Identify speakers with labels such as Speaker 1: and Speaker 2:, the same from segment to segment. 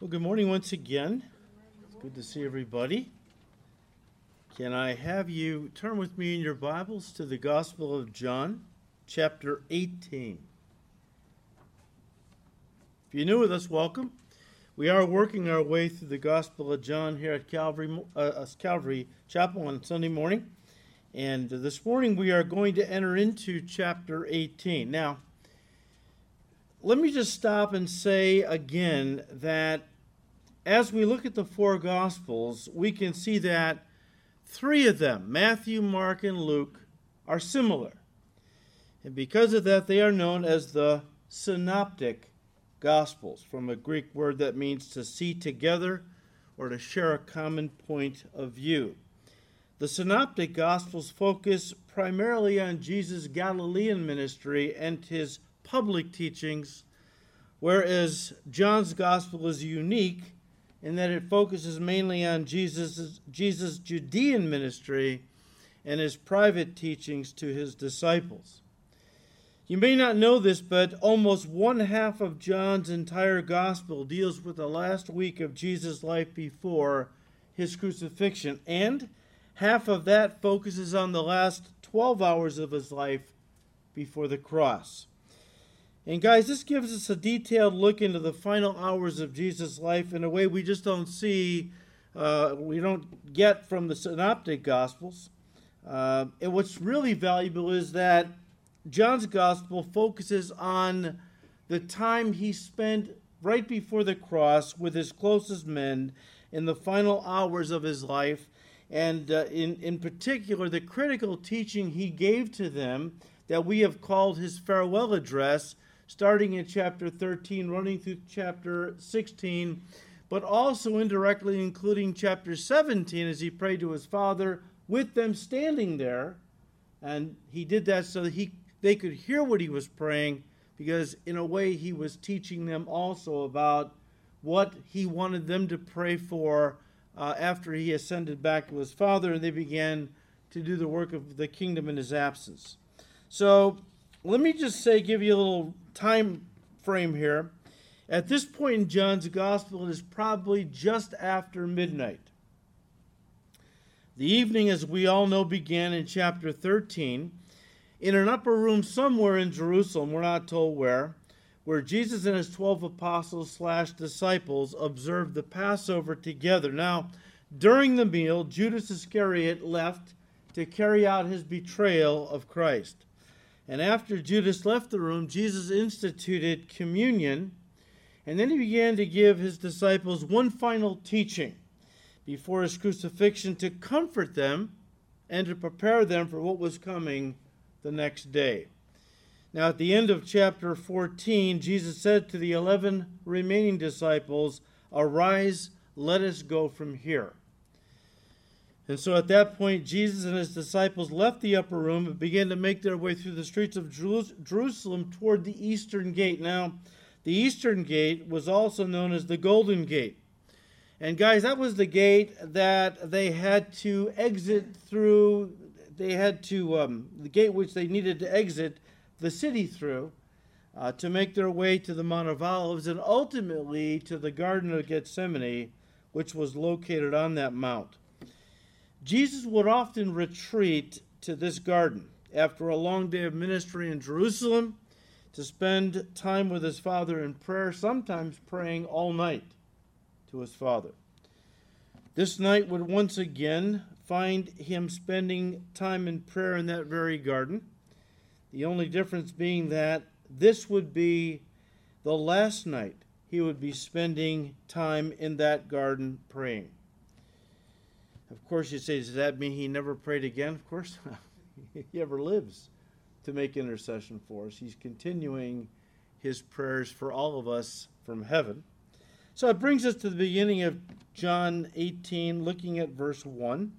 Speaker 1: Well, good morning once again. It's good to see everybody. Can I have you turn with me in your Bibles to the Gospel of John, chapter 18? If you're new with us, welcome. We are working our way through the Gospel of John here at Calvary, uh, Calvary Chapel on Sunday morning. And this morning we are going to enter into chapter 18. Now, let me just stop and say again that as we look at the four Gospels, we can see that three of them, Matthew, Mark, and Luke, are similar. And because of that, they are known as the synoptic Gospels, from a Greek word that means to see together or to share a common point of view. The synoptic Gospels focus primarily on Jesus' Galilean ministry and his public teachings, whereas John's gospel is unique in that it focuses mainly on Jesus' Jesus' Judean ministry and his private teachings to his disciples. You may not know this, but almost one half of John's entire gospel deals with the last week of Jesus' life before his crucifixion, and half of that focuses on the last 12 hours of his life before the cross. And guys, this gives us a detailed look into the final hours of Jesus' life in a way we just don't see, uh, we don't get from the synoptic gospels. Uh, and what's really valuable is that John's gospel focuses on the time he spent right before the cross with his closest men in the final hours of his life, and uh, in, in particular, the critical teaching he gave to them that we have called his farewell address starting in chapter 13, running through chapter 16, but also indirectly including chapter 17 as he prayed to his Father with them standing there. And he did that so that he, they could hear what he was praying, because in a way he was teaching them also about what he wanted them to pray for uh, after he ascended back to his Father, and they began to do the work of the kingdom in his absence. So let me just say, give you a little time frame here. At this point in John's gospel, it is probably just after midnight. The evening, as we all know, began in chapter 13 in an upper room somewhere in Jerusalem, we're not told where, where Jesus and his 12 apostles slash disciples observed the Passover together. Now, during the meal, Judas Iscariot left to carry out his betrayal of Christ. And after Judas left the room, Jesus instituted communion, and then he began to give his disciples one final teaching before his crucifixion to comfort them and to prepare them for what was coming the next day. Now, at the end of chapter 14, Jesus said to the 11 remaining disciples, Arise, let us go from here. And so at that point, Jesus and his disciples left the upper room and began to make their way through the streets of Jerusalem toward the eastern gate. Now, the eastern gate was also known as the Golden Gate. And guys, that was the gate that they had to exit through. They had to, um, the gate which they needed to exit the city through uh, to make their way to the Mount of Olives and ultimately to the Garden of Gethsemane, which was located on that mount. Jesus would often retreat to this garden after a long day of ministry in Jerusalem to spend time with his Father in prayer, sometimes praying all night to his Father. This night would once again find him spending time in prayer in that very garden. The only difference being that this would be the last night he would be spending time in that garden praying. Of course, you say, does that mean he never prayed again? Of course, he ever lives to make intercession for us. He's continuing his prayers for all of us from heaven. So it brings us to the beginning of John 18, looking at verse 1.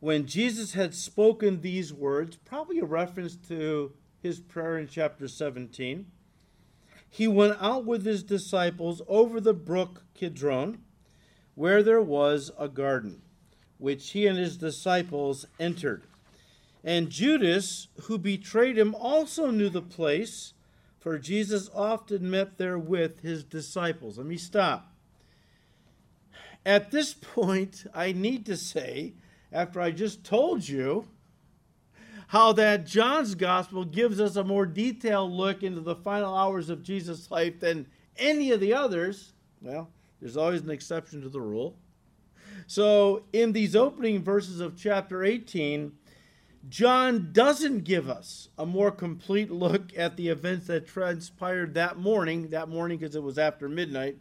Speaker 1: When Jesus had spoken these words, probably a reference to his prayer in chapter 17, he went out with his disciples over the brook Kidron where there was a garden, which he and his disciples entered. And Judas, who betrayed him, also knew the place, for Jesus often met there with his disciples. Let me stop. At this point, I need to say, after I just told you how that John's gospel gives us a more detailed look into the final hours of Jesus' life than any of the others, well, there's always an exception to the rule. So, in these opening verses of chapter 18, John doesn't give us a more complete look at the events that transpired that morning, that morning because it was after midnight,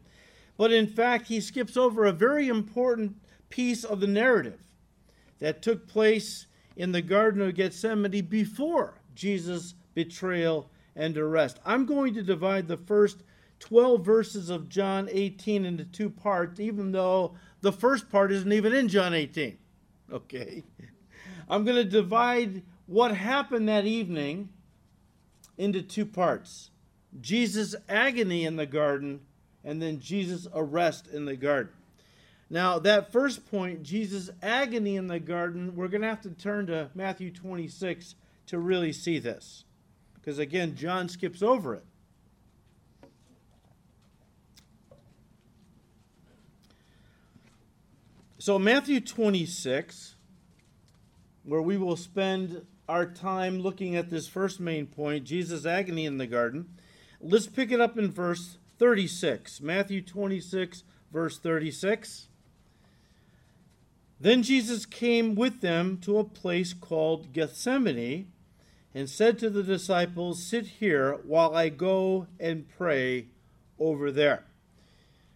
Speaker 1: but in fact, he skips over a very important piece of the narrative that took place in the Garden of Gethsemane before Jesus' betrayal and arrest. I'm going to divide the first 12 verses of John 18 into two parts, even though the first part isn't even in John 18. Okay? I'm going to divide what happened that evening into two parts Jesus' agony in the garden, and then Jesus' arrest in the garden. Now, that first point, Jesus' agony in the garden, we're going to have to turn to Matthew 26 to really see this. Because again, John skips over it. So, Matthew 26, where we will spend our time looking at this first main point, Jesus' agony in the garden. Let's pick it up in verse 36. Matthew 26, verse 36. Then Jesus came with them to a place called Gethsemane and said to the disciples, Sit here while I go and pray over there.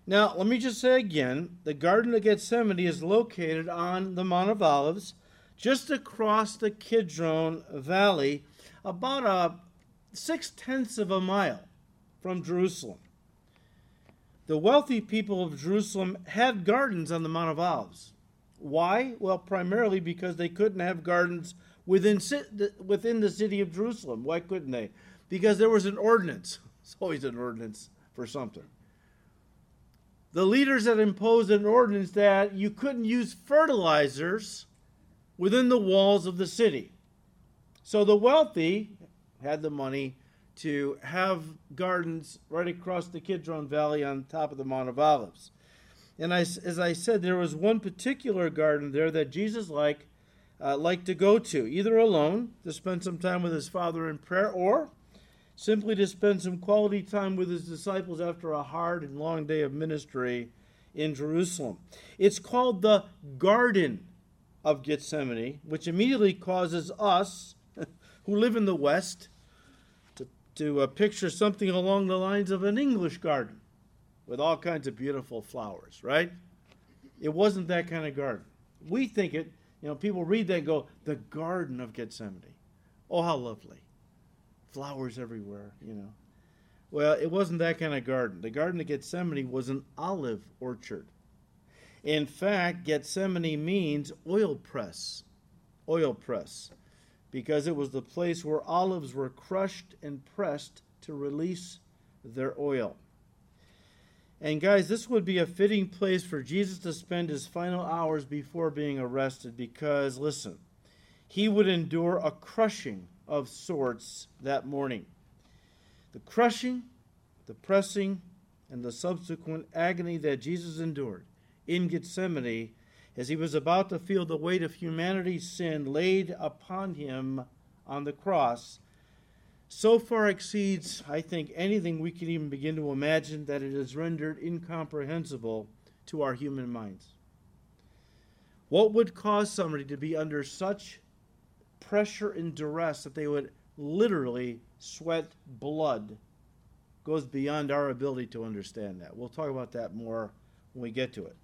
Speaker 1: Now, let me just say again the Garden of Gethsemane is located on the Mount of Olives, just across the Kidron Valley, about a six tenths of a mile from Jerusalem. The wealthy people of Jerusalem had gardens on the Mount of Olives. Why? Well, primarily because they couldn't have gardens within, within the city of Jerusalem. Why couldn't they? Because there was an ordinance. It's always an ordinance for something. The leaders had imposed an ordinance that you couldn't use fertilizers within the walls of the city. So the wealthy had the money to have gardens right across the Kidron Valley on top of the Mount of Olives. And I, as I said, there was one particular garden there that Jesus liked, uh, liked to go to, either alone to spend some time with his Father in prayer, or simply to spend some quality time with his disciples after a hard and long day of ministry in Jerusalem. It's called the Garden of Gethsemane, which immediately causes us who live in the West to, to uh, picture something along the lines of an English garden with all kinds of beautiful flowers, right? It wasn't that kind of garden. We think it, you know, people read that and go, the Garden of Gethsemane. Oh, how lovely. Flowers everywhere, you know. Well, it wasn't that kind of garden. The Garden of Gethsemane was an olive orchard. In fact, Gethsemane means oil press. Oil press. Because it was the place where olives were crushed and pressed to release their oil. And guys, this would be a fitting place for Jesus to spend his final hours before being arrested because, listen, he would endure a crushing of sorts that morning. The crushing, the pressing, and the subsequent agony that Jesus endured in Gethsemane as he was about to feel the weight of humanity's sin laid upon him on the cross so far exceeds, I think, anything we can even begin to imagine that it is rendered incomprehensible to our human minds. What would cause somebody to be under such pressure and duress that they would literally sweat blood goes beyond our ability to understand that. We'll talk about that more when we get to it.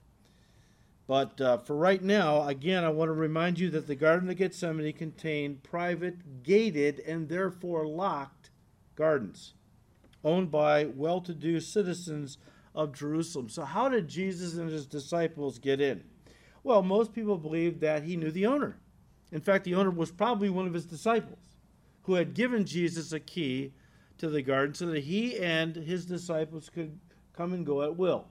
Speaker 1: But uh, for right now, again, I want to remind you that the Garden of Gethsemane contained private, gated, and therefore locked gardens owned by well to do citizens of Jerusalem. So, how did Jesus and his disciples get in? Well, most people believe that he knew the owner. In fact, the owner was probably one of his disciples who had given Jesus a key to the garden so that he and his disciples could come and go at will.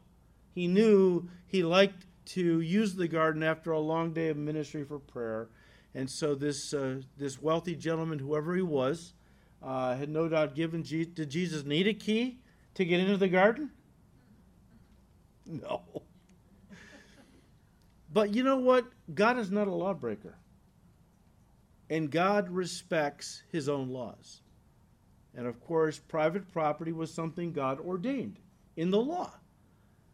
Speaker 1: He knew he liked to use the garden after a long day of ministry for prayer. And so this uh, this wealthy gentleman, whoever he was, uh, had no doubt given. Je- did Jesus need a key to get into the garden? No. But you know what? God is not a lawbreaker. And God respects his own laws. And of course, private property was something God ordained in the law.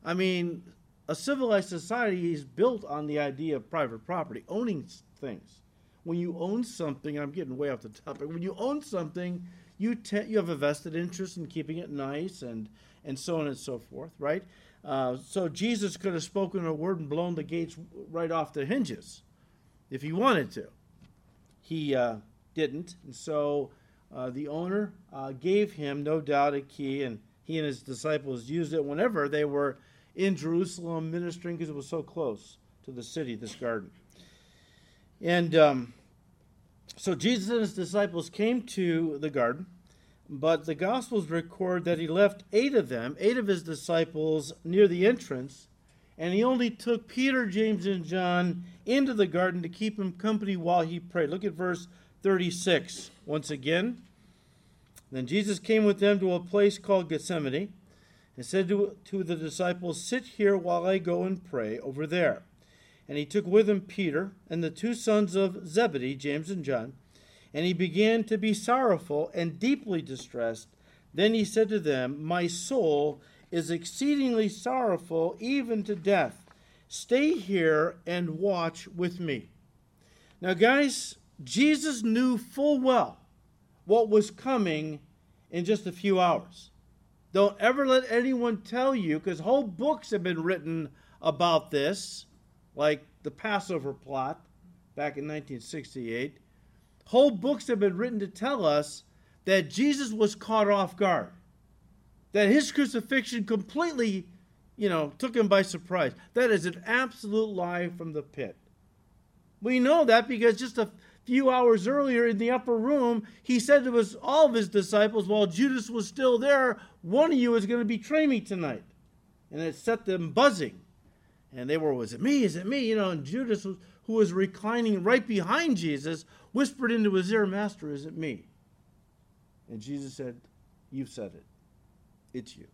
Speaker 1: I mean, a civilized society is built on the idea of private property, owning things. When you own something, I'm getting way off the topic. When you own something, you te- you have a vested interest in keeping it nice and and so on and so forth, right? Uh, so Jesus could have spoken a word and blown the gates right off the hinges if he wanted to. He uh, didn't, and so uh, the owner uh, gave him, no doubt, a key, and he and his disciples used it whenever they were in Jerusalem ministering because it was so close to the city, this garden. And um, so Jesus and his disciples came to the garden, but the Gospels record that he left eight of them, eight of his disciples, near the entrance, and he only took Peter, James, and John into the garden to keep him company while he prayed. Look at verse 36 once again. Then Jesus came with them to a place called Gethsemane and said to, to the disciples, Sit here while I go and pray over there. And he took with him Peter and the two sons of Zebedee, James and John, and he began to be sorrowful and deeply distressed. Then he said to them, My soul is exceedingly sorrowful, even to death. Stay here and watch with me. Now, guys, Jesus knew full well what was coming in just a few hours. Don't ever let anyone tell you, because whole books have been written about this, like the Passover plot back in 1968. Whole books have been written to tell us that Jesus was caught off guard, that his crucifixion completely, you know, took him by surprise. That is an absolute lie from the pit. We know that because just a few hours earlier in the upper room, he said to his, all of his disciples, while Judas was still there, one of you is going to betray me tonight. And it set them buzzing. And they were, was it me? Is it me? You know, and Judas, who was reclining right behind Jesus, whispered into his ear, Master, is it me? And Jesus said, You've said it. It's you.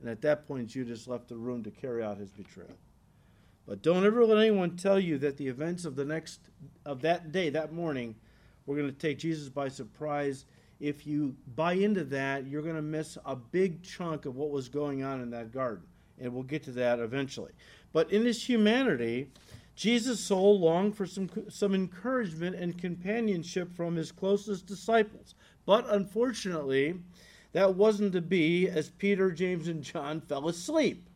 Speaker 1: And at that point, Judas left the room to carry out his betrayal. But don't ever let anyone tell you that the events of the next of that day, that morning, were going to take Jesus by surprise. If you buy into that, you're going to miss a big chunk of what was going on in that garden. And we'll get to that eventually. But in his humanity, Jesus' soul longed for some, some encouragement and companionship from his closest disciples. But unfortunately, that wasn't to be as Peter, James, and John fell asleep.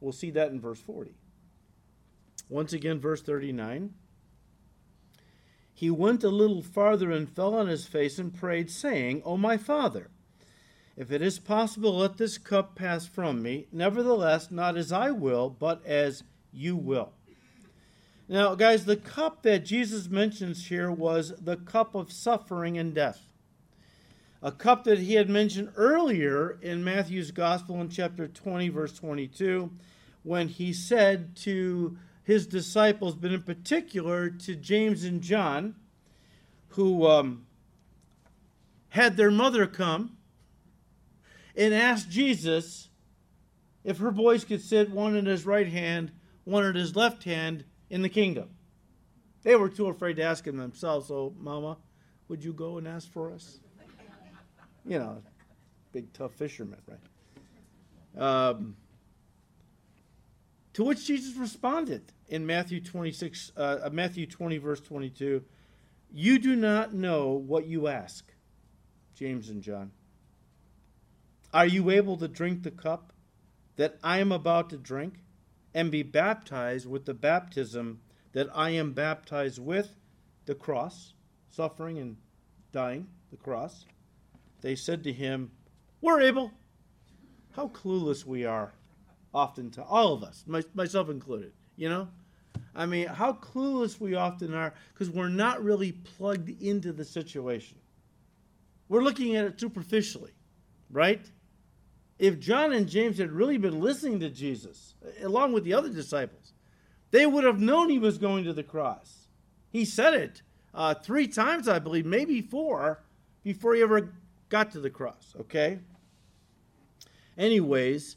Speaker 1: We'll see that in verse 40. Once again, verse 39. He went a little farther and fell on his face and prayed, saying, O my Father, if it is possible, let this cup pass from me. Nevertheless, not as I will, but as you will. Now, guys, the cup that Jesus mentions here was the cup of suffering and death. A cup that he had mentioned earlier in Matthew's Gospel in chapter 20, verse 22, when he said to his disciples, but in particular to James and John, who um, had their mother come and asked Jesus if her boys could sit one in his right hand, one in his left hand in the kingdom. They were too afraid to ask him themselves, so, Mama, would you go and ask for us? You know, big tough fisherman, right? Um, to which Jesus responded in Matthew 26, uh, Matthew 20, verse 22, You do not know what you ask, James and John. Are you able to drink the cup that I am about to drink and be baptized with the baptism that I am baptized with, the cross, suffering and dying, the cross? They said to him, We're able. How clueless we are often to all of us, my, myself included, you know? I mean, how clueless we often are because we're not really plugged into the situation. We're looking at it superficially, right? If John and James had really been listening to Jesus, along with the other disciples, they would have known he was going to the cross. He said it uh, three times, I believe, maybe four, before he ever got to the cross, okay? Anyways,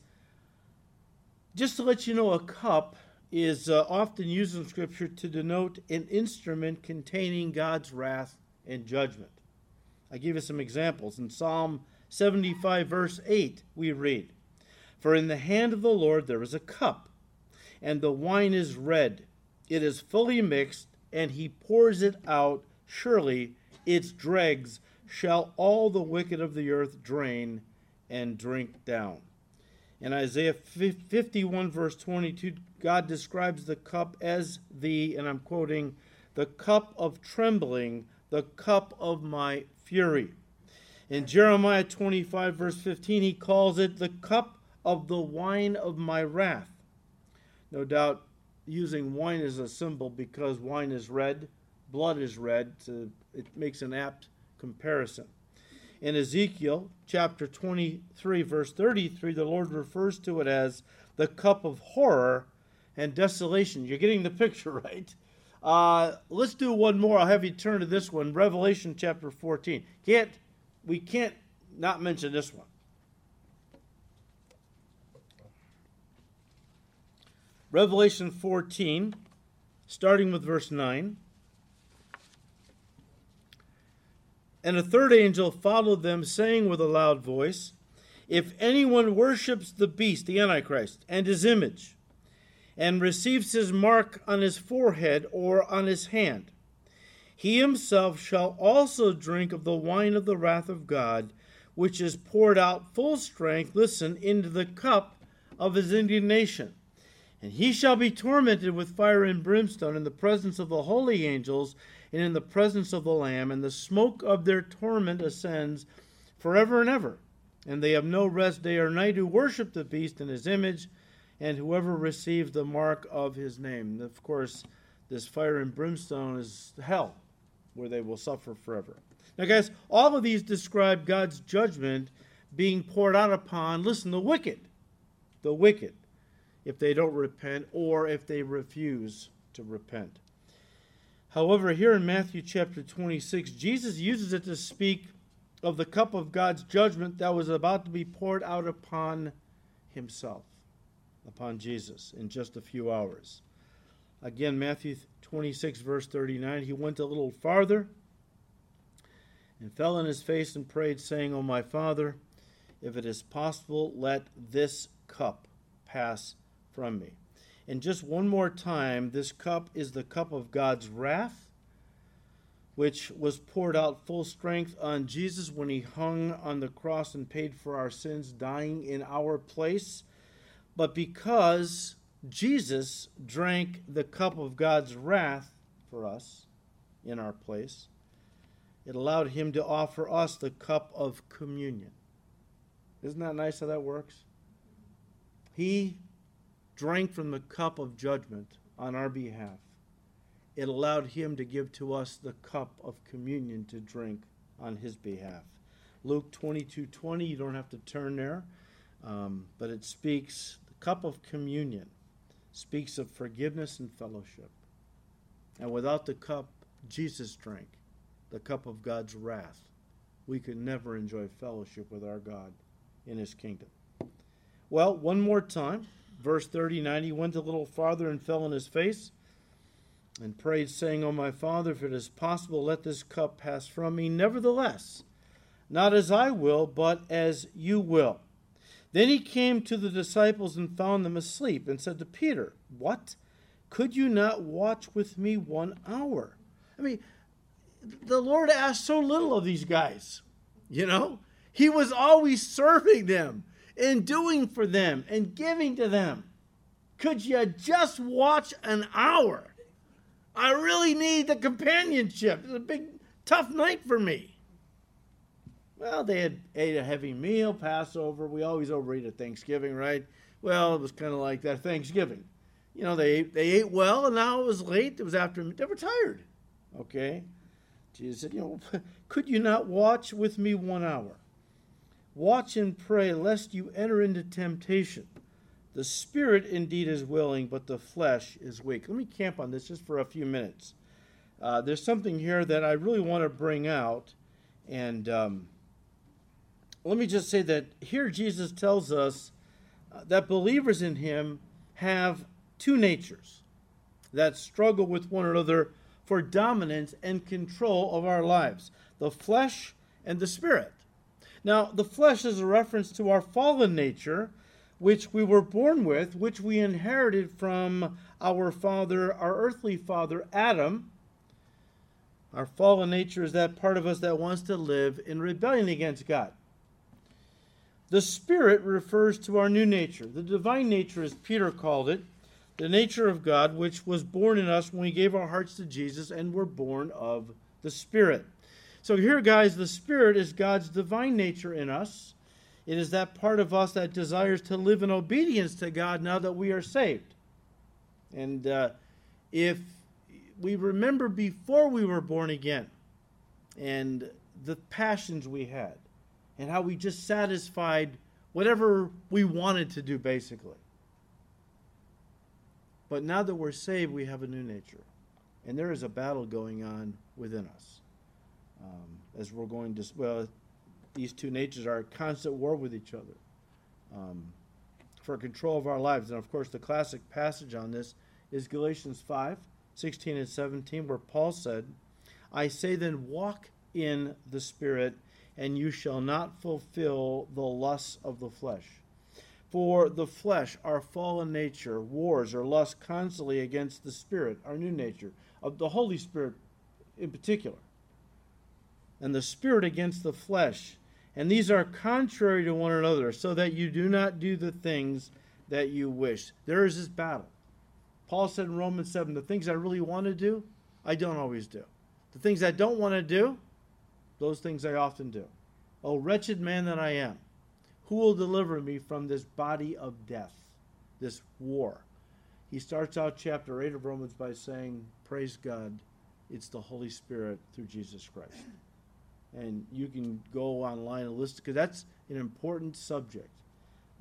Speaker 1: just to let you know, a cup is uh, often used in Scripture to denote an instrument containing God's wrath and judgment. I give you some examples. In Psalm 75, verse 8, we read, For in the hand of the Lord there is a cup, and the wine is red. It is fully mixed, and he pours it out. Surely its dregs shall all the wicked of the earth drain and drink down. In Isaiah 51, verse 22, God describes the cup as the, and I'm quoting, the cup of trembling, the cup of my fury. In Jeremiah 25, verse 15, he calls it the cup of the wine of my wrath. No doubt using wine as a symbol because wine is red, blood is red, so it makes an apt comparison. In Ezekiel chapter 23, verse 33, the Lord refers to it as the cup of horror and desolation. You're getting the picture, right? Uh, let's do one more. I'll have you turn to this one, Revelation chapter 14. Can't we can't not mention this one. Revelation 14, starting with verse 9. And a third angel followed them, saying with a loud voice, If anyone worships the beast, the Antichrist, and his image, and receives his mark on his forehead or on his hand. He himself shall also drink of the wine of the wrath of God, which is poured out full strength, listen, into the cup of his indignation. And he shall be tormented with fire and brimstone in the presence of the holy angels and in the presence of the Lamb, and the smoke of their torment ascends forever and ever. And they have no rest day or night who worship the beast in his image and whoever receives the mark of his name. Of course, this fire and brimstone is hell, where they will suffer forever. Now, guys, all of these describe God's judgment being poured out upon, listen, the wicked. The wicked, if they don't repent or if they refuse to repent. However, here in Matthew chapter 26, Jesus uses it to speak of the cup of God's judgment that was about to be poured out upon himself upon Jesus in just a few hours. Again, Matthew 26, verse 39, he went a little farther and fell on his face and prayed, saying, O my Father, if it is possible, let this cup pass from me. And just one more time, this cup is the cup of God's wrath, which was poured out full strength on Jesus when he hung on the cross and paid for our sins, dying in our place but because Jesus drank the cup of God's wrath for us in our place, it allowed him to offer us the cup of communion. Isn't that nice how that works? He drank from the cup of judgment on our behalf. It allowed him to give to us the cup of communion to drink on his behalf. Luke 22 20, you don't have to turn there, um, but it speaks the cup of communion speaks of forgiveness and fellowship. And without the cup Jesus drank, the cup of God's wrath, we could never enjoy fellowship with our God in his kingdom. Well, one more time, verse 39 he went a little farther and fell on his face and prayed, saying, O my Father, if it is possible, let this cup pass from me. Nevertheless, not as I will, but as you will. Then he came to the disciples and found them asleep, and said to Peter, What? Could you not watch with me one hour? I mean, the Lord asked so little of these guys. You know, He was always serving them and doing for them and giving to them. Could you just watch an hour? I really need the companionship. It's a big, tough night for me. Well, they had ate a heavy meal, Passover. We always overeat at Thanksgiving, right? Well, it was kind of like that Thanksgiving. You know, they they ate well, and now it was late. It was after they were tired. Okay, Jesus said, you know, could you not watch with me one hour? Watch and pray, lest you enter into temptation. The spirit indeed is willing, but the flesh is weak. Let me camp on this just for a few minutes. uh, there's something here that I really want to bring out. And um, let me just say that here Jesus tells us uh, that believers in him have two natures that struggle with one another for dominance and control of our lives the flesh and the spirit. Now, the flesh is a reference to our fallen nature, which we were born with, which we inherited from our father, our earthly father, Adam. Our fallen nature is that part of us that wants to live in rebellion against God. The Spirit refers to our new nature. The divine nature, as Peter called it, the nature of God, which was born in us when we gave our hearts to Jesus and were born of the Spirit. So, here, guys, the Spirit is God's divine nature in us. It is that part of us that desires to live in obedience to God now that we are saved. And uh, if we remember before we were born again and the passions we had and how we just satisfied whatever we wanted to do, basically. But now that we're saved, we have a new nature. And there is a battle going on within us. Um, as we're going to, well, these two natures are at constant war with each other um, for control of our lives. And of course, the classic passage on this is Galatians 5 16 and 17, where Paul said, I say then, walk in the Spirit, and you shall not fulfill the lusts of the flesh. For the flesh, our fallen nature, wars or lusts constantly against the Spirit, our new nature, of the Holy Spirit in particular, and the Spirit against the flesh. And these are contrary to one another, so that you do not do the things that you wish. There is this battle. Paul said in Romans 7 the things I really want to do, I don't always do. The things I don't want to do, those things I often do. Oh, wretched man that I am. Who will deliver me from this body of death, this war? He starts out chapter 8 of Romans by saying, Praise God, it's the Holy Spirit through Jesus Christ. And you can go online and listen, because that's an important subject.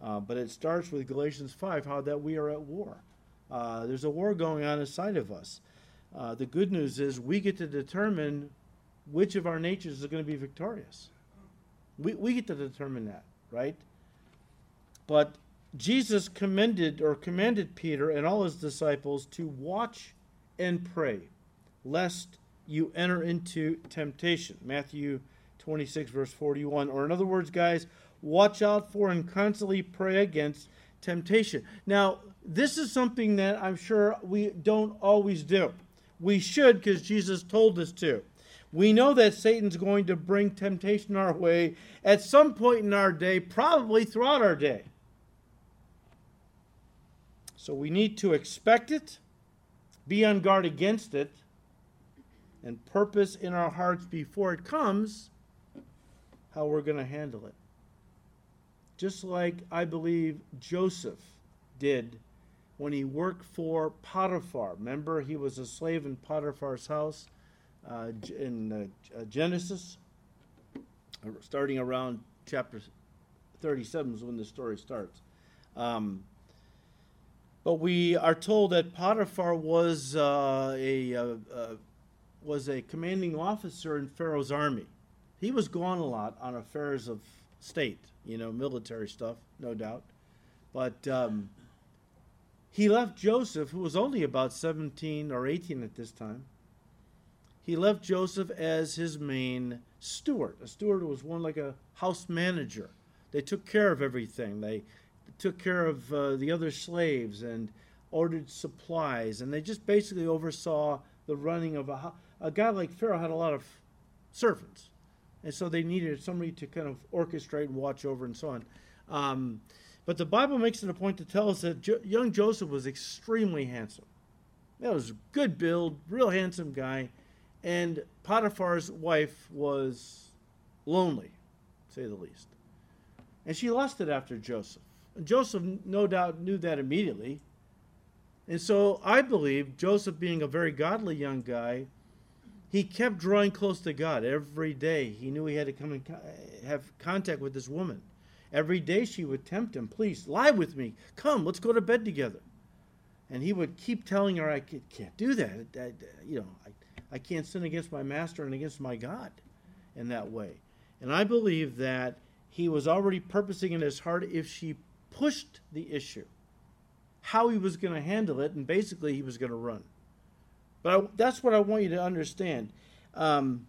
Speaker 1: Uh, but it starts with Galatians 5, how that we are at war. Uh, there's a war going on inside of us. Uh, the good news is we get to determine which of our natures is going to be victorious. We, we get to determine that, right? But Jesus commended or commanded Peter and all his disciples to watch and pray, lest you enter into temptation. Matthew 26, verse 41. Or, in other words, guys, watch out for and constantly pray against temptation. Now, this is something that I'm sure we don't always do. We should because Jesus told us to. We know that Satan's going to bring temptation our way at some point in our day, probably throughout our day. So we need to expect it, be on guard against it, and purpose in our hearts before it comes how we're going to handle it. Just like I believe Joseph did when he worked for Potiphar. Remember, he was a slave in Potiphar's house uh, in uh, uh, Genesis, starting around chapter 37 is when the story starts. Um, but we are told that Potiphar was uh, a uh, uh, was a commanding officer in Pharaoh's army. He was gone a lot on affairs of state, you know, military stuff, no doubt. But um, he left Joseph, who was only about 17 or 18 at this time, he left Joseph as his main steward. A steward was one like a house manager. They took care of everything. They took care of uh, the other slaves and ordered supplies, and they just basically oversaw the running of a house. A guy like Pharaoh had a lot of servants, and so they needed somebody to kind of orchestrate and watch over and so on. Um, but the Bible makes it a point to tell us that jo- young Joseph was extremely handsome. That was a good build, real handsome guy and Potiphar's wife was lonely, say the least. And she lusted after Joseph. And Joseph, no doubt, knew that immediately. And so I believe Joseph, being a very godly young guy, he kept drawing close to God every day. He knew he had to come and have contact with this woman. Every day she would tempt him, please lie with me. Come, let's go to bed together. And he would keep telling her, I can't do that. I, you know, I, I can't sin against my master and against my God in that way. And I believe that he was already purposing in his heart if she pushed the issue, how he was going to handle it, and basically he was going to run. But I, that's what I want you to understand. Um,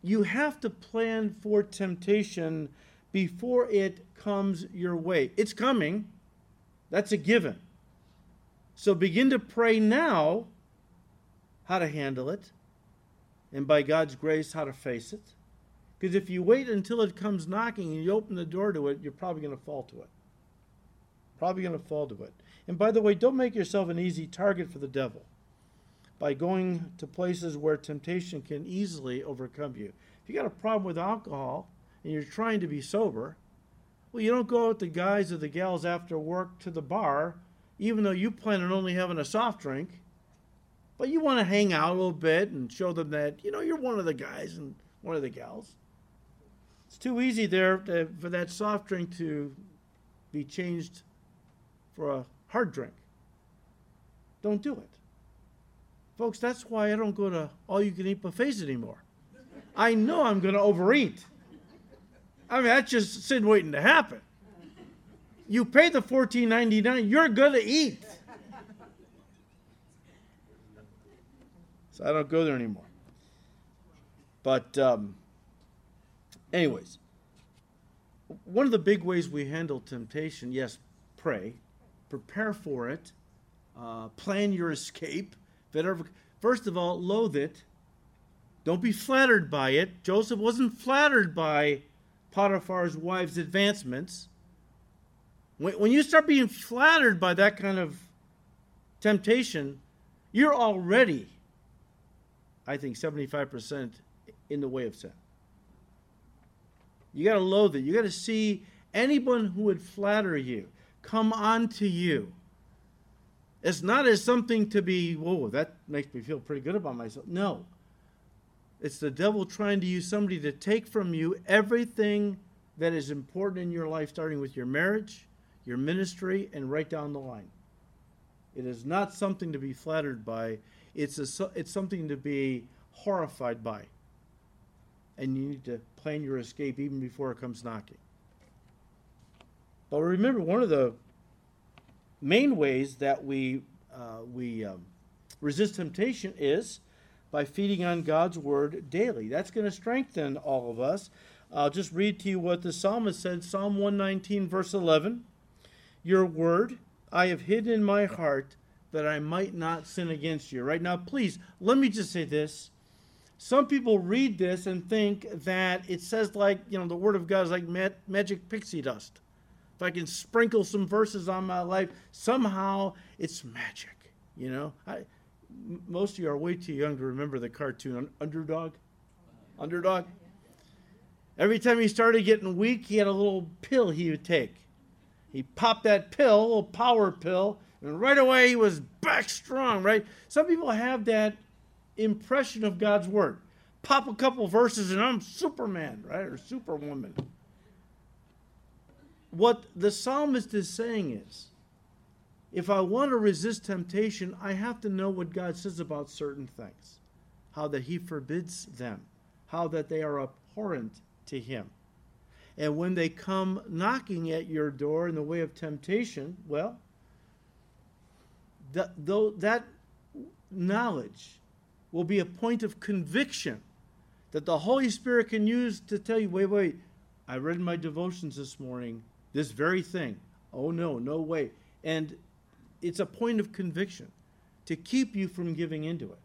Speaker 1: you have to plan for temptation before it comes your way. It's coming, that's a given. So begin to pray now how to handle it, and by God's grace, how to face it. Because if you wait until it comes knocking and you open the door to it, you're probably going to fall to it. Probably going to fall to it. And by the way, don't make yourself an easy target for the devil by going to places where temptation can easily overcome you. If you got a problem with alcohol and you're trying to be sober, well, you don't go with the guys or the gals after work to the bar, even though you plan on only having a soft drink. But you want to hang out a little bit and show them that, you know, you're one of the guys and one of the gals. It's too easy there to, for that soft drink to be changed for a hard drink. Don't do it. Folks, that's why I don't go to all you can eat buffets anymore. I know I'm going to overeat. I mean, that's just sin waiting to happen. You pay the fourteen ninety nine, you're going to eat. So I don't go there anymore. But, um, anyways, one of the big ways we handle temptation, yes, pray, prepare for it, uh, plan your escape. First of all, loathe it. Don't be flattered by it. Joseph wasn't flattered by Potiphar's wife's advancements. When, when you start being flattered by that kind of temptation, you're already, I think, 75% in the way of sin. You got to loathe it. You got to see anyone who would flatter you come onto you. It's not as something to be, whoa, that makes me feel pretty good about myself. No. It's the devil trying to use somebody to take from you everything that is important in your life, starting with your marriage, your ministry, and right down the line. It is not something to be flattered by. It's, a, it's something to be horrified by. And you need to plan your escape even before it comes knocking. But remember, one of the main ways that we, uh, we um, resist temptation is by feeding on God's word daily. That's going to strengthen all of us. I'll just read to you what the psalmist said Psalm 119, verse 11. Your word I have hidden in my heart that I might not sin against you. Right now, please, let me just say this. Some people read this and think that it says, like, you know, the word of God is like magic pixie dust. If I can sprinkle some verses on my life, somehow it's magic. You know, I, most of you are way too young to remember the cartoon Underdog. Underdog. Every time he started getting weak, he had a little pill he would take. He popped that pill, a little power pill, and right away he was back strong, right? Some people have that impression of God's word. Pop a couple verses and I'm Superman, right? Or Superwoman. What the psalmist is saying is if I want to resist temptation, I have to know what God says about certain things, how that He forbids them, how that they are abhorrent to Him. And when they come knocking at your door in the way of temptation, well, that, though that knowledge will be a point of conviction that the Holy Spirit can use to tell you, wait, wait, I read my devotions this morning this very thing. Oh, no, no way. And it's a point of conviction to keep you from giving into it.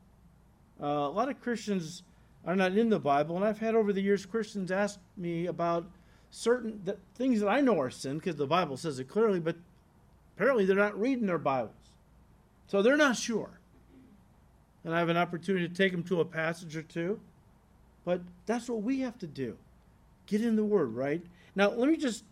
Speaker 1: Uh, a lot of Christians are not in the Bible, and I've had over the years Christians ask me about certain th- things that I know are sin because the Bible says it clearly, but apparently they're not reading their Bibles. So they're not sure. And I have an opportunity to take them to a passage or two. But that's what we have to do. Get in the Word, right? Now, let me just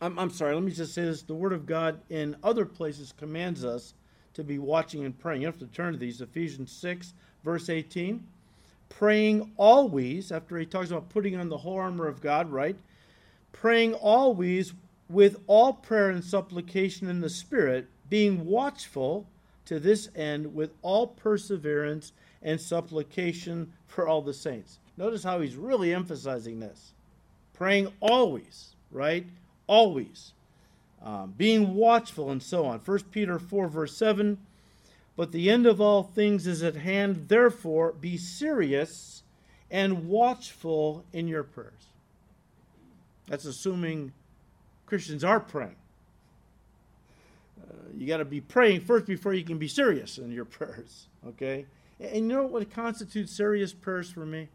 Speaker 1: I'm, I'm sorry, let me just say this. The Word of God in other places commands us to be watching and praying. You have to turn to these. Ephesians 6, verse 18. Praying always, after he talks about putting on the whole armor of God, right? Praying always with all prayer and supplication in the Spirit, being watchful to this end with all perseverance and supplication for all the saints. Notice how he's really emphasizing this. Praying always, right? Always. Um, being watchful and so on. 1 Peter 4, verse 7. But the end of all things is at hand. Therefore, be serious and watchful in your prayers. That's assuming Christians are praying. Uh, you got to be praying first before you can be serious in your prayers, okay? And you know what constitutes serious prayers for me?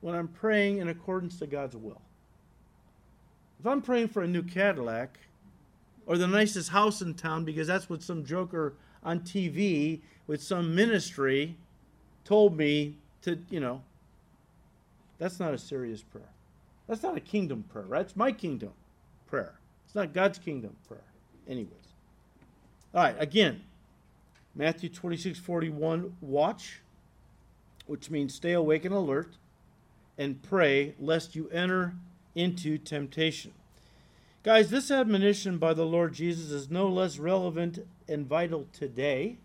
Speaker 1: When I'm praying in accordance to God's will. If I'm praying for a new Cadillac or the nicest house in town because that's what some joker on TV with some ministry told me to, you know, that's not a serious prayer. That's not a kingdom prayer, right? It's my kingdom prayer. It's not God's kingdom prayer. Anyways. All right, again, Matthew 26 41, watch, which means stay awake and alert, and pray lest you enter into temptation. Guys, this admonition by the Lord Jesus is no less relevant and vital today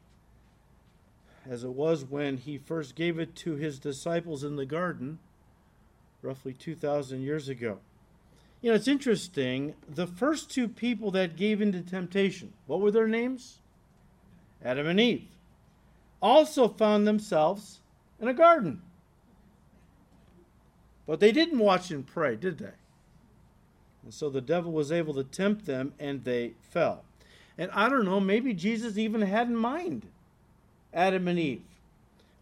Speaker 1: as it was when he first gave it to his disciples in the garden roughly 2,000 years ago. You know, it's interesting. The first two people that gave into temptation, what were their names? Adam and Eve. Also found themselves in a garden. But they didn't watch and pray, did they? And so the devil was able to tempt them and they fell. And I don't know, maybe Jesus even had in mind Adam and Eve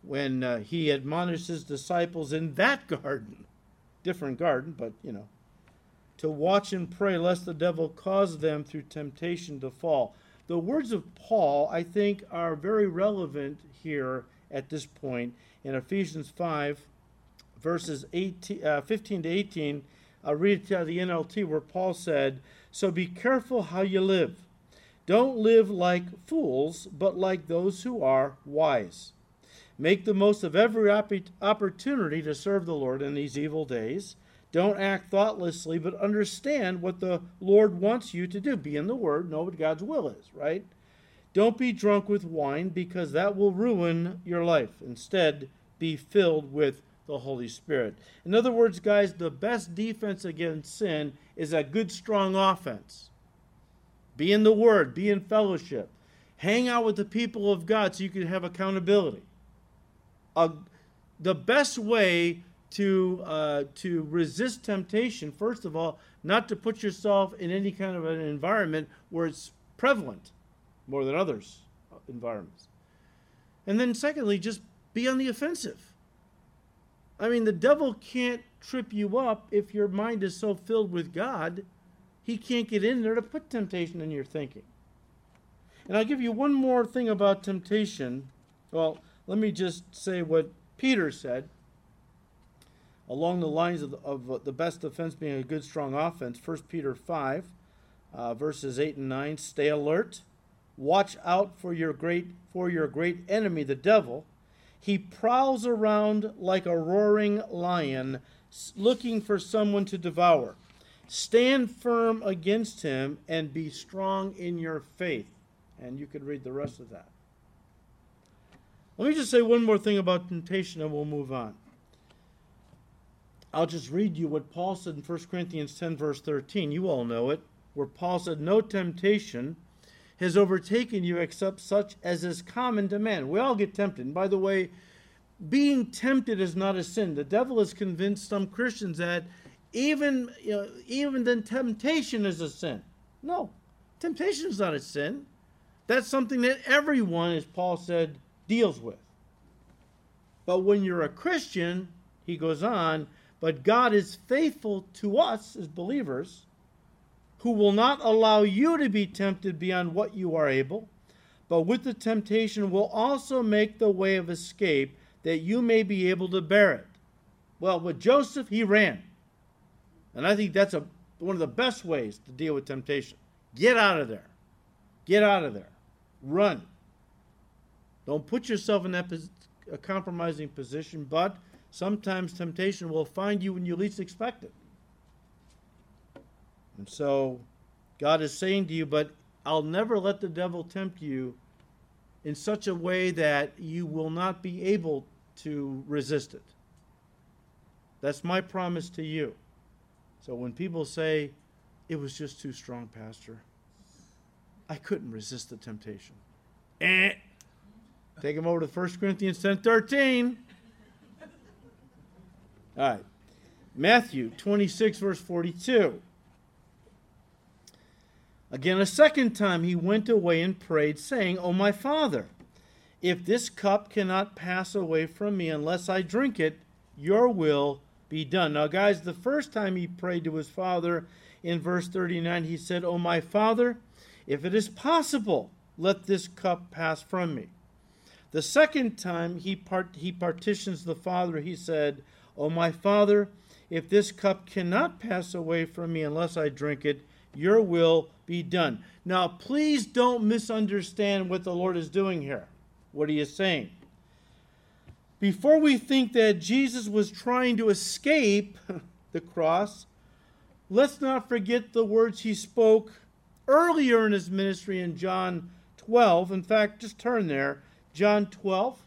Speaker 1: when uh, he admonished his disciples in that garden. Different garden, but you know. To watch and pray lest the devil cause them through temptation to fall. The words of Paul, I think, are very relevant here at this point in Ephesians 5, verses 18, uh, 15 to 18. I'll read it to the NLT where Paul said, So be careful how you live don't live like fools, but like those who are wise. Make the most of every opportunity to serve the Lord in these evil days. Don't act thoughtlessly, but understand what the Lord wants you to do. Be in the Word, know what God's will is, right? Don't be drunk with wine, because that will ruin your life. Instead, be filled with the Holy Spirit. In other words, guys, the best defense against sin is a good, strong offense. Be in the Word, be in fellowship. Hang out with the people of God so you can have accountability. The best way to, uh, to resist temptation, first of all, not to put yourself in any kind of an environment where it's prevalent more than others environments. And then secondly, just be on the offensive. I mean, the devil can't trip you up if your mind is so filled with God he can't get in there to put temptation in your thinking. And I'll give you one more thing about temptation. Well, let me just say what Peter said along the lines of the, of the best defense being a good, strong offense. 1 Peter 5, uh, verses 8 and 9. Stay alert. Watch out for your great for your great enemy, the devil. He prowls around like a roaring lion, looking for someone to devour. Stand firm against him and be strong in your faith. And you could read the rest of that. Let me just say one more thing about temptation and we'll move on. I'll just read you what Paul said in 1 Corinthians 10, verse 13. You all know it, where Paul said, No temptation has overtaken you except such as is common to man. We all get tempted. And by the way, being tempted is not a sin. The devil has convinced some Christians that even you know, even then temptation is a sin. No, temptation is not a sin. That's something that everyone, as Paul said, deals with. But when you're a Christian, he goes on, but God is faithful to us as believers, who will not allow you to be tempted beyond what you are able, but with the temptation will also make the way of escape that you may be able to bear it. Well, with Joseph, he ran. And I think that's a, one of the best ways to deal with temptation. Get out of there. Get out of there. Run. Don't put yourself in that pos- a compromising position, but sometimes temptation will find you when you least expect it. And so God is saying to you, but I'll never let the devil tempt you in such a way that you will not be able to resist it. That's my promise to you. So when people say, it was just too strong, Pastor, I couldn't resist the temptation. Eh. Take them over to 1 Corinthians 10 13. All right. Matthew 26, verse 42. Again, a second time he went away and prayed, saying, O my Father, if this cup cannot pass away from me unless I drink it, your will be done. Now, guys, the first time he prayed to his Father in verse 39, he said, O my Father, if it is possible, let this cup pass from me. The second time he, part, he partitions the Father, he said, O my Father, if this cup cannot pass away from me unless I drink it, your will be done. Now, please don't misunderstand what the Lord is doing here, what he is saying. Before we think that Jesus was trying to escape the cross, let's not forget the words he spoke earlier in his ministry in John 12. In fact, just turn there. John 12.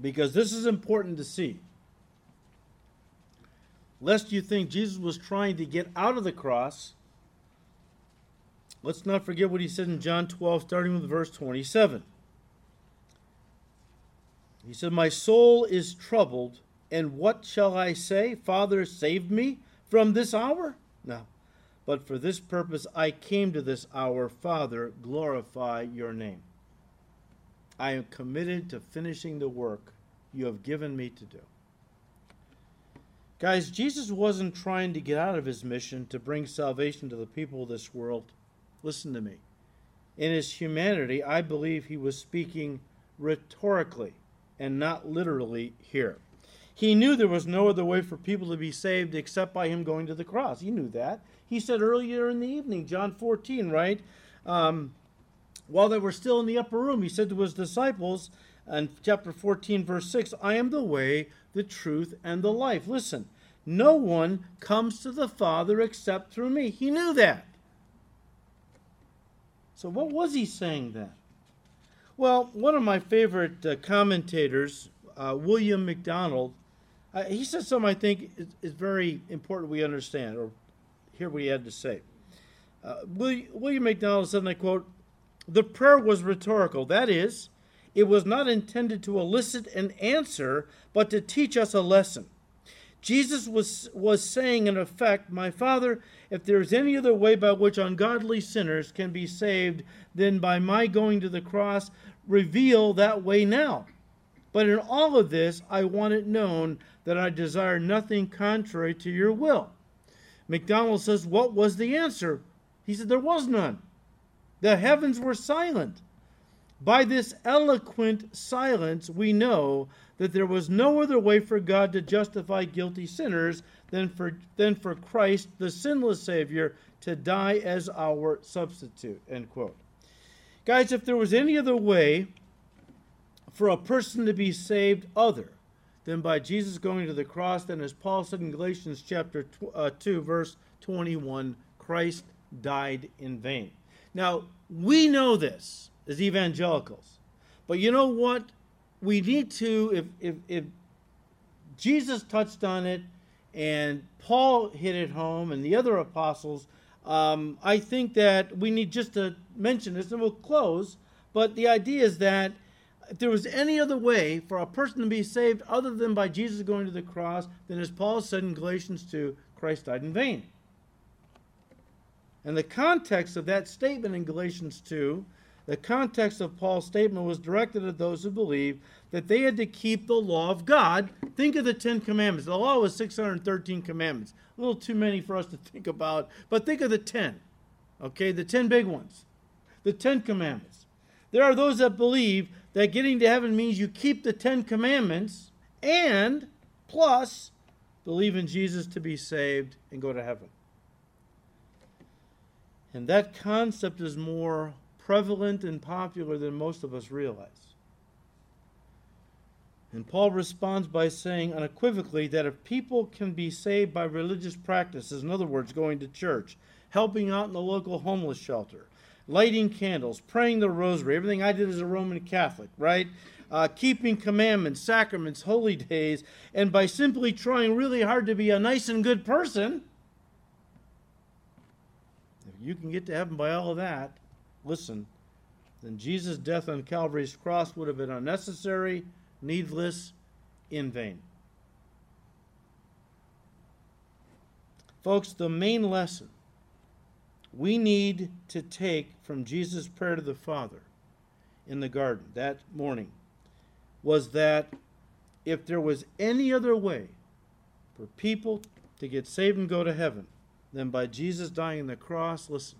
Speaker 1: Because this is important to see. Lest you think Jesus was trying to get out of the cross, let's not forget what he said in John 12, starting with verse 27. He said, My soul is troubled, and what shall I say? Father, save me from this hour? No. But for this purpose I came to this hour. Father, glorify your name. I am committed to finishing the work you have given me to do. Guys, Jesus wasn't trying to get out of his mission to bring salvation to the people of this world. Listen to me. In his humanity, I believe he was speaking rhetorically and not literally here. He knew there was no other way for people to be saved except by him going to the cross. He knew that. He said earlier in the evening, John 14, right? Um, while they were still in the upper room, he said to his disciples, in chapter 14, verse 6, I am the way, the truth, and the life. Listen, no one comes to the Father except through me. He knew that. So, what was he saying then? Well, one of my favorite uh, commentators, uh, William MacDonald, uh, he said something I think is, is, very important we understand, or hear what he had to say. Uh, William, William MacDonald said, and I quote, The prayer was rhetorical. That is, it was not intended to elicit an answer, but to teach us a lesson. Jesus was, was saying, in effect, My Father, if there is any other way by which ungodly sinners can be saved than by my going to the cross, reveal that way now. But in all of this, I want it known that I desire nothing contrary to your will. MacDonald says, What was the answer? He said, There was none. The heavens were silent. By this eloquent silence, we know that there was no other way for God to justify guilty sinners than for, than for Christ, the sinless Savior, to die as our substitute. End quote. Guys, if there was any other way for a person to be saved other than by Jesus going to the cross, then as Paul said in Galatians chapter uh, 2, verse 21, Christ died in vain. Now, we know this as evangelicals. But you know what? We need to, if, if, if Jesus touched on it and Paul hit it home and the other apostles, um, I think that we need just to mention this and we'll close. But the idea is that if there was any other way for a person to be saved other than by Jesus going to the cross, then as Paul said in Galatians 2, Christ died in vain. And the context of that statement in Galatians 2 the context of Paul's statement was directed at those who believe that they had to keep the law of God. Think of the Ten Commandments. The law was 613 commandments. A little too many for us to think about, but think of the 10. Okay, the 10 big ones. The 10 Commandments. There are those that believe that getting to heaven means you keep the Ten Commandments and plus believe in Jesus to be saved and go to heaven. And that concept is more prevalent and popular than most of us realize. And Paul responds by saying unequivocally that if people can be saved by religious practices, in other words, going to church, helping out in the local homeless shelter, lighting candles, praying the rosary, everything I did as a Roman Catholic, right? Uh, keeping commandments, sacraments, holy days, and by simply trying really hard to be a nice and good person, if you can get to heaven by all of that, listen, then Jesus' death on Calvary's cross would have been unnecessary, needless, in vain. Folks, the main lesson we need to take from Jesus' prayer to the Father in the garden that morning was that if there was any other way for people to get saved and go to heaven than by Jesus dying on the cross, listen,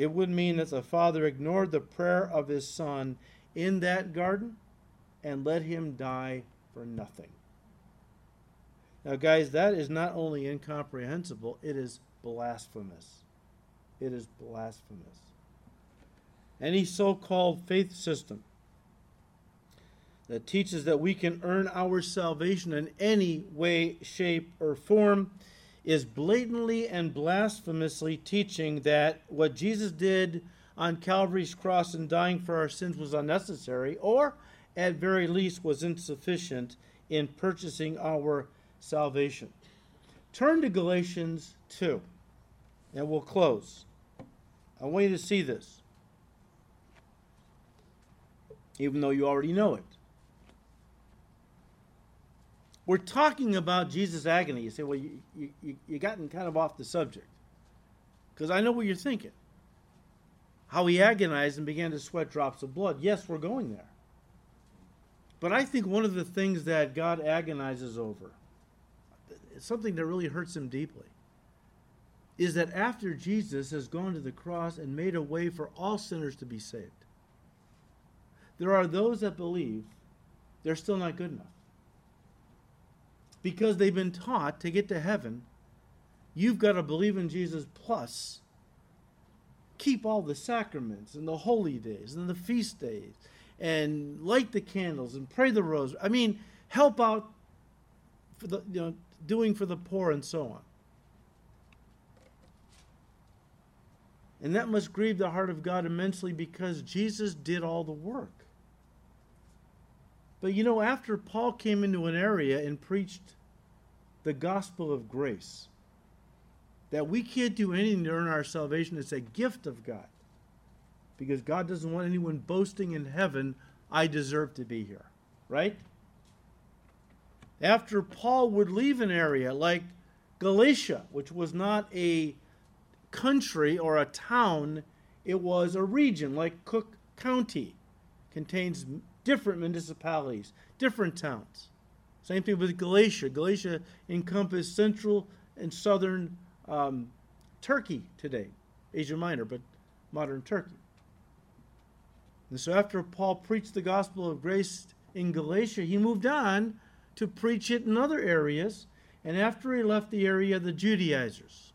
Speaker 1: it would mean that the Father ignored the prayer of his Son in that garden and let him die for nothing. Now, guys, that is not only incomprehensible, it is blasphemous. It is blasphemous. Any so called faith system that teaches that we can earn our salvation in any way, shape, or form is blatantly and blasphemously teaching that what Jesus did on Calvary's cross and dying for our sins was unnecessary, or at very least was insufficient in purchasing our salvation. Turn to Galatians 2, and we'll close. I want you to see this, even though you already know it. We're talking about Jesus' agony. You say, well, you, you, you gotten kind of off the subject. Because I know what you're thinking. How he agonized and began to sweat drops of blood. Yes, we're going there. But I think one of the things that God agonizes over, something that really hurts him deeply, is that after Jesus has gone to the cross and made a way for all sinners to be saved, there are those that believe they're still not good enough. Because they've been taught to get to heaven, you've got to believe in Jesus plus keep all the sacraments and the holy days and the feast days and light the candles and pray the rosary. I mean, help out for the you know doing for the poor and so on. And that must grieve the heart of God immensely because Jesus did all the work. But you know, after Paul came into an area and preached the gospel of grace, that we can't do anything to earn our salvation, it's a gift of God because God doesn't want anyone boasting in heaven, I deserve to be here. Right? After Paul would leave an area like Galatia, which was not a country or a town, it was a region like Cook County, contains different municipalities, different towns. Same thing with Galatia. Galatia encompassed central and southern um, Turkey today, Asia Minor, but modern Turkey. And so after Paul preached the gospel of grace in Galatia, he moved on to preach it in other areas. And after he left the area, the Judaizers,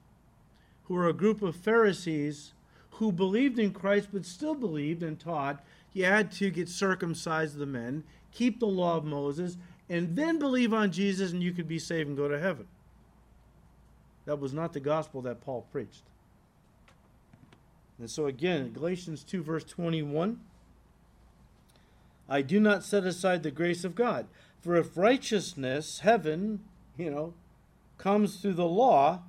Speaker 1: who were a group of Pharisees who believed in Christ but still believed and taught you had to get circumcised the men, keep the law of Moses, and then believe on Jesus and you could be saved and go to heaven. That was not the gospel that Paul preached. And so again, Galatians 2, verse 21 I do not set aside the grace of God. For if righteousness, heaven, you know, comes through the law,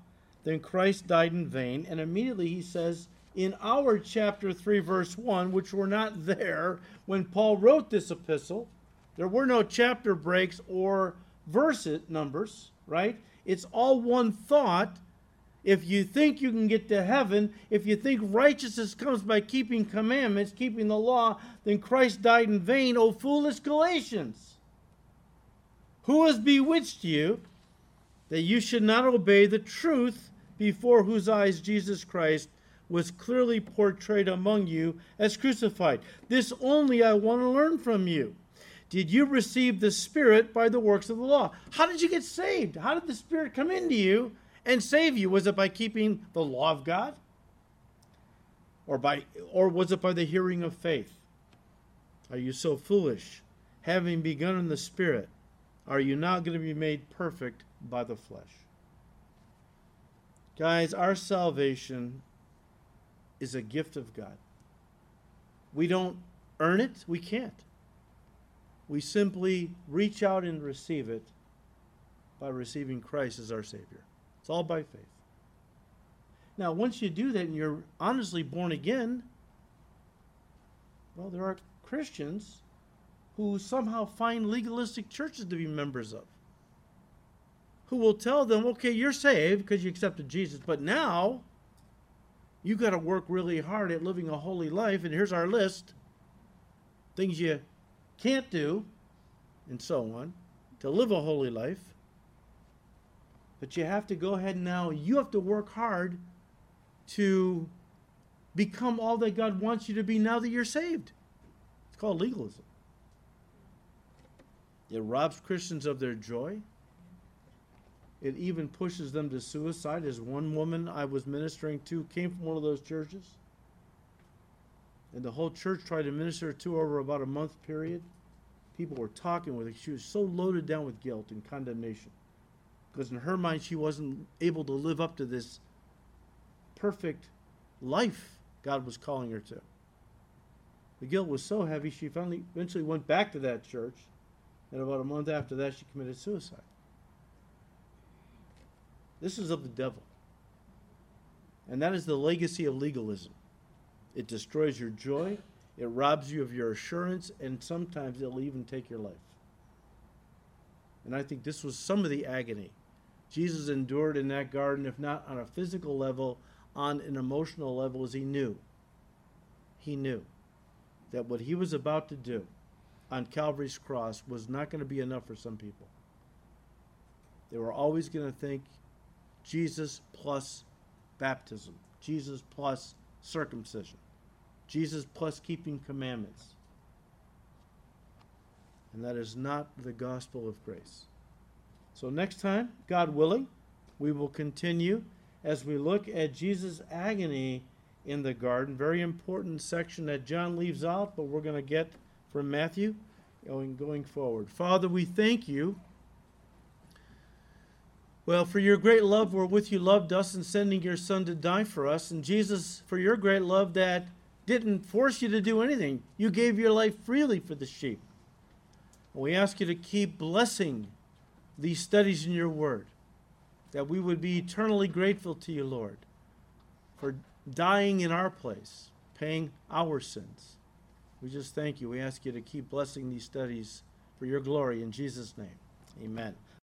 Speaker 1: then Christ died in vain. And immediately he says, in our chapter 3, verse 1, which were not there when Paul wrote this epistle, there were no chapter breaks or verse numbers, right? It's all one thought if you think you can get to heaven, if you think righteousness comes by keeping commandments, keeping the law, then Christ died in vain, O foolish Galatians. Who has bewitched you that you should not obey the truth before whose eyes Jesus Christ was clearly portrayed among you as crucified? This only I want to learn from you. Did you receive the Spirit by the works of the law? How did you get saved? How did the Spirit come into you and save you? Was it by keeping the law of God? Or by or was it by the hearing of faith? Are you so foolish? Having begun in the spirit, are you not going to be made perfect by the flesh? Guys, our salvation is a gift of God. We don't earn it, we can't. We simply reach out and receive it by receiving Christ as our Savior. It's all by faith. Now, once you do that and you're honestly born again, well, there are Christians who somehow find legalistic churches to be members of, who will tell them, okay, you're saved because you accepted Jesus, but now you got to work really hard at living a holy life, and here's our list things you can't do, and so on, to live a holy life. But you have to go ahead now, you have to work hard to become all that God wants you to be now that you're saved. It's called legalism. It robs Christians of their joy. It even pushes them to suicide. As one woman I was ministering to came from one of those churches, and the whole church tried to minister to her over about a month period. People were talking with her. She was so loaded down with guilt and condemnation because in her mind she wasn't able to live up to this perfect life God was calling her to. The guilt was so heavy, she finally eventually went back to that church, and about a month after that, she committed suicide. This is of the devil. And that is the legacy of legalism. It destroys your joy, it robs you of your assurance, and sometimes it'll even take your life. And I think this was some of the agony Jesus endured in that garden, if not on a physical level, on an emotional level, as he knew. He knew that what he was about to do on Calvary's cross was not going to be enough for some people. They were always going to think Jesus plus baptism, Jesus plus circumcision, Jesus plus keeping commandments. And that is not the gospel of grace. So, next time, God willing, we will continue as we look at Jesus' agony in the garden. Very important section that John leaves out, but we're going to get from Matthew going, going forward. Father, we thank you. Well, for your great love wherewith you loved us in sending your Son to die for us. And Jesus, for your great love that didn't force you to do anything, you gave your life freely for the sheep. We ask you to keep blessing these studies in your word, that we would be eternally grateful to you, Lord, for dying in our place, paying our sins. We just thank you. We ask you to keep blessing these studies for your glory in Jesus' name. Amen.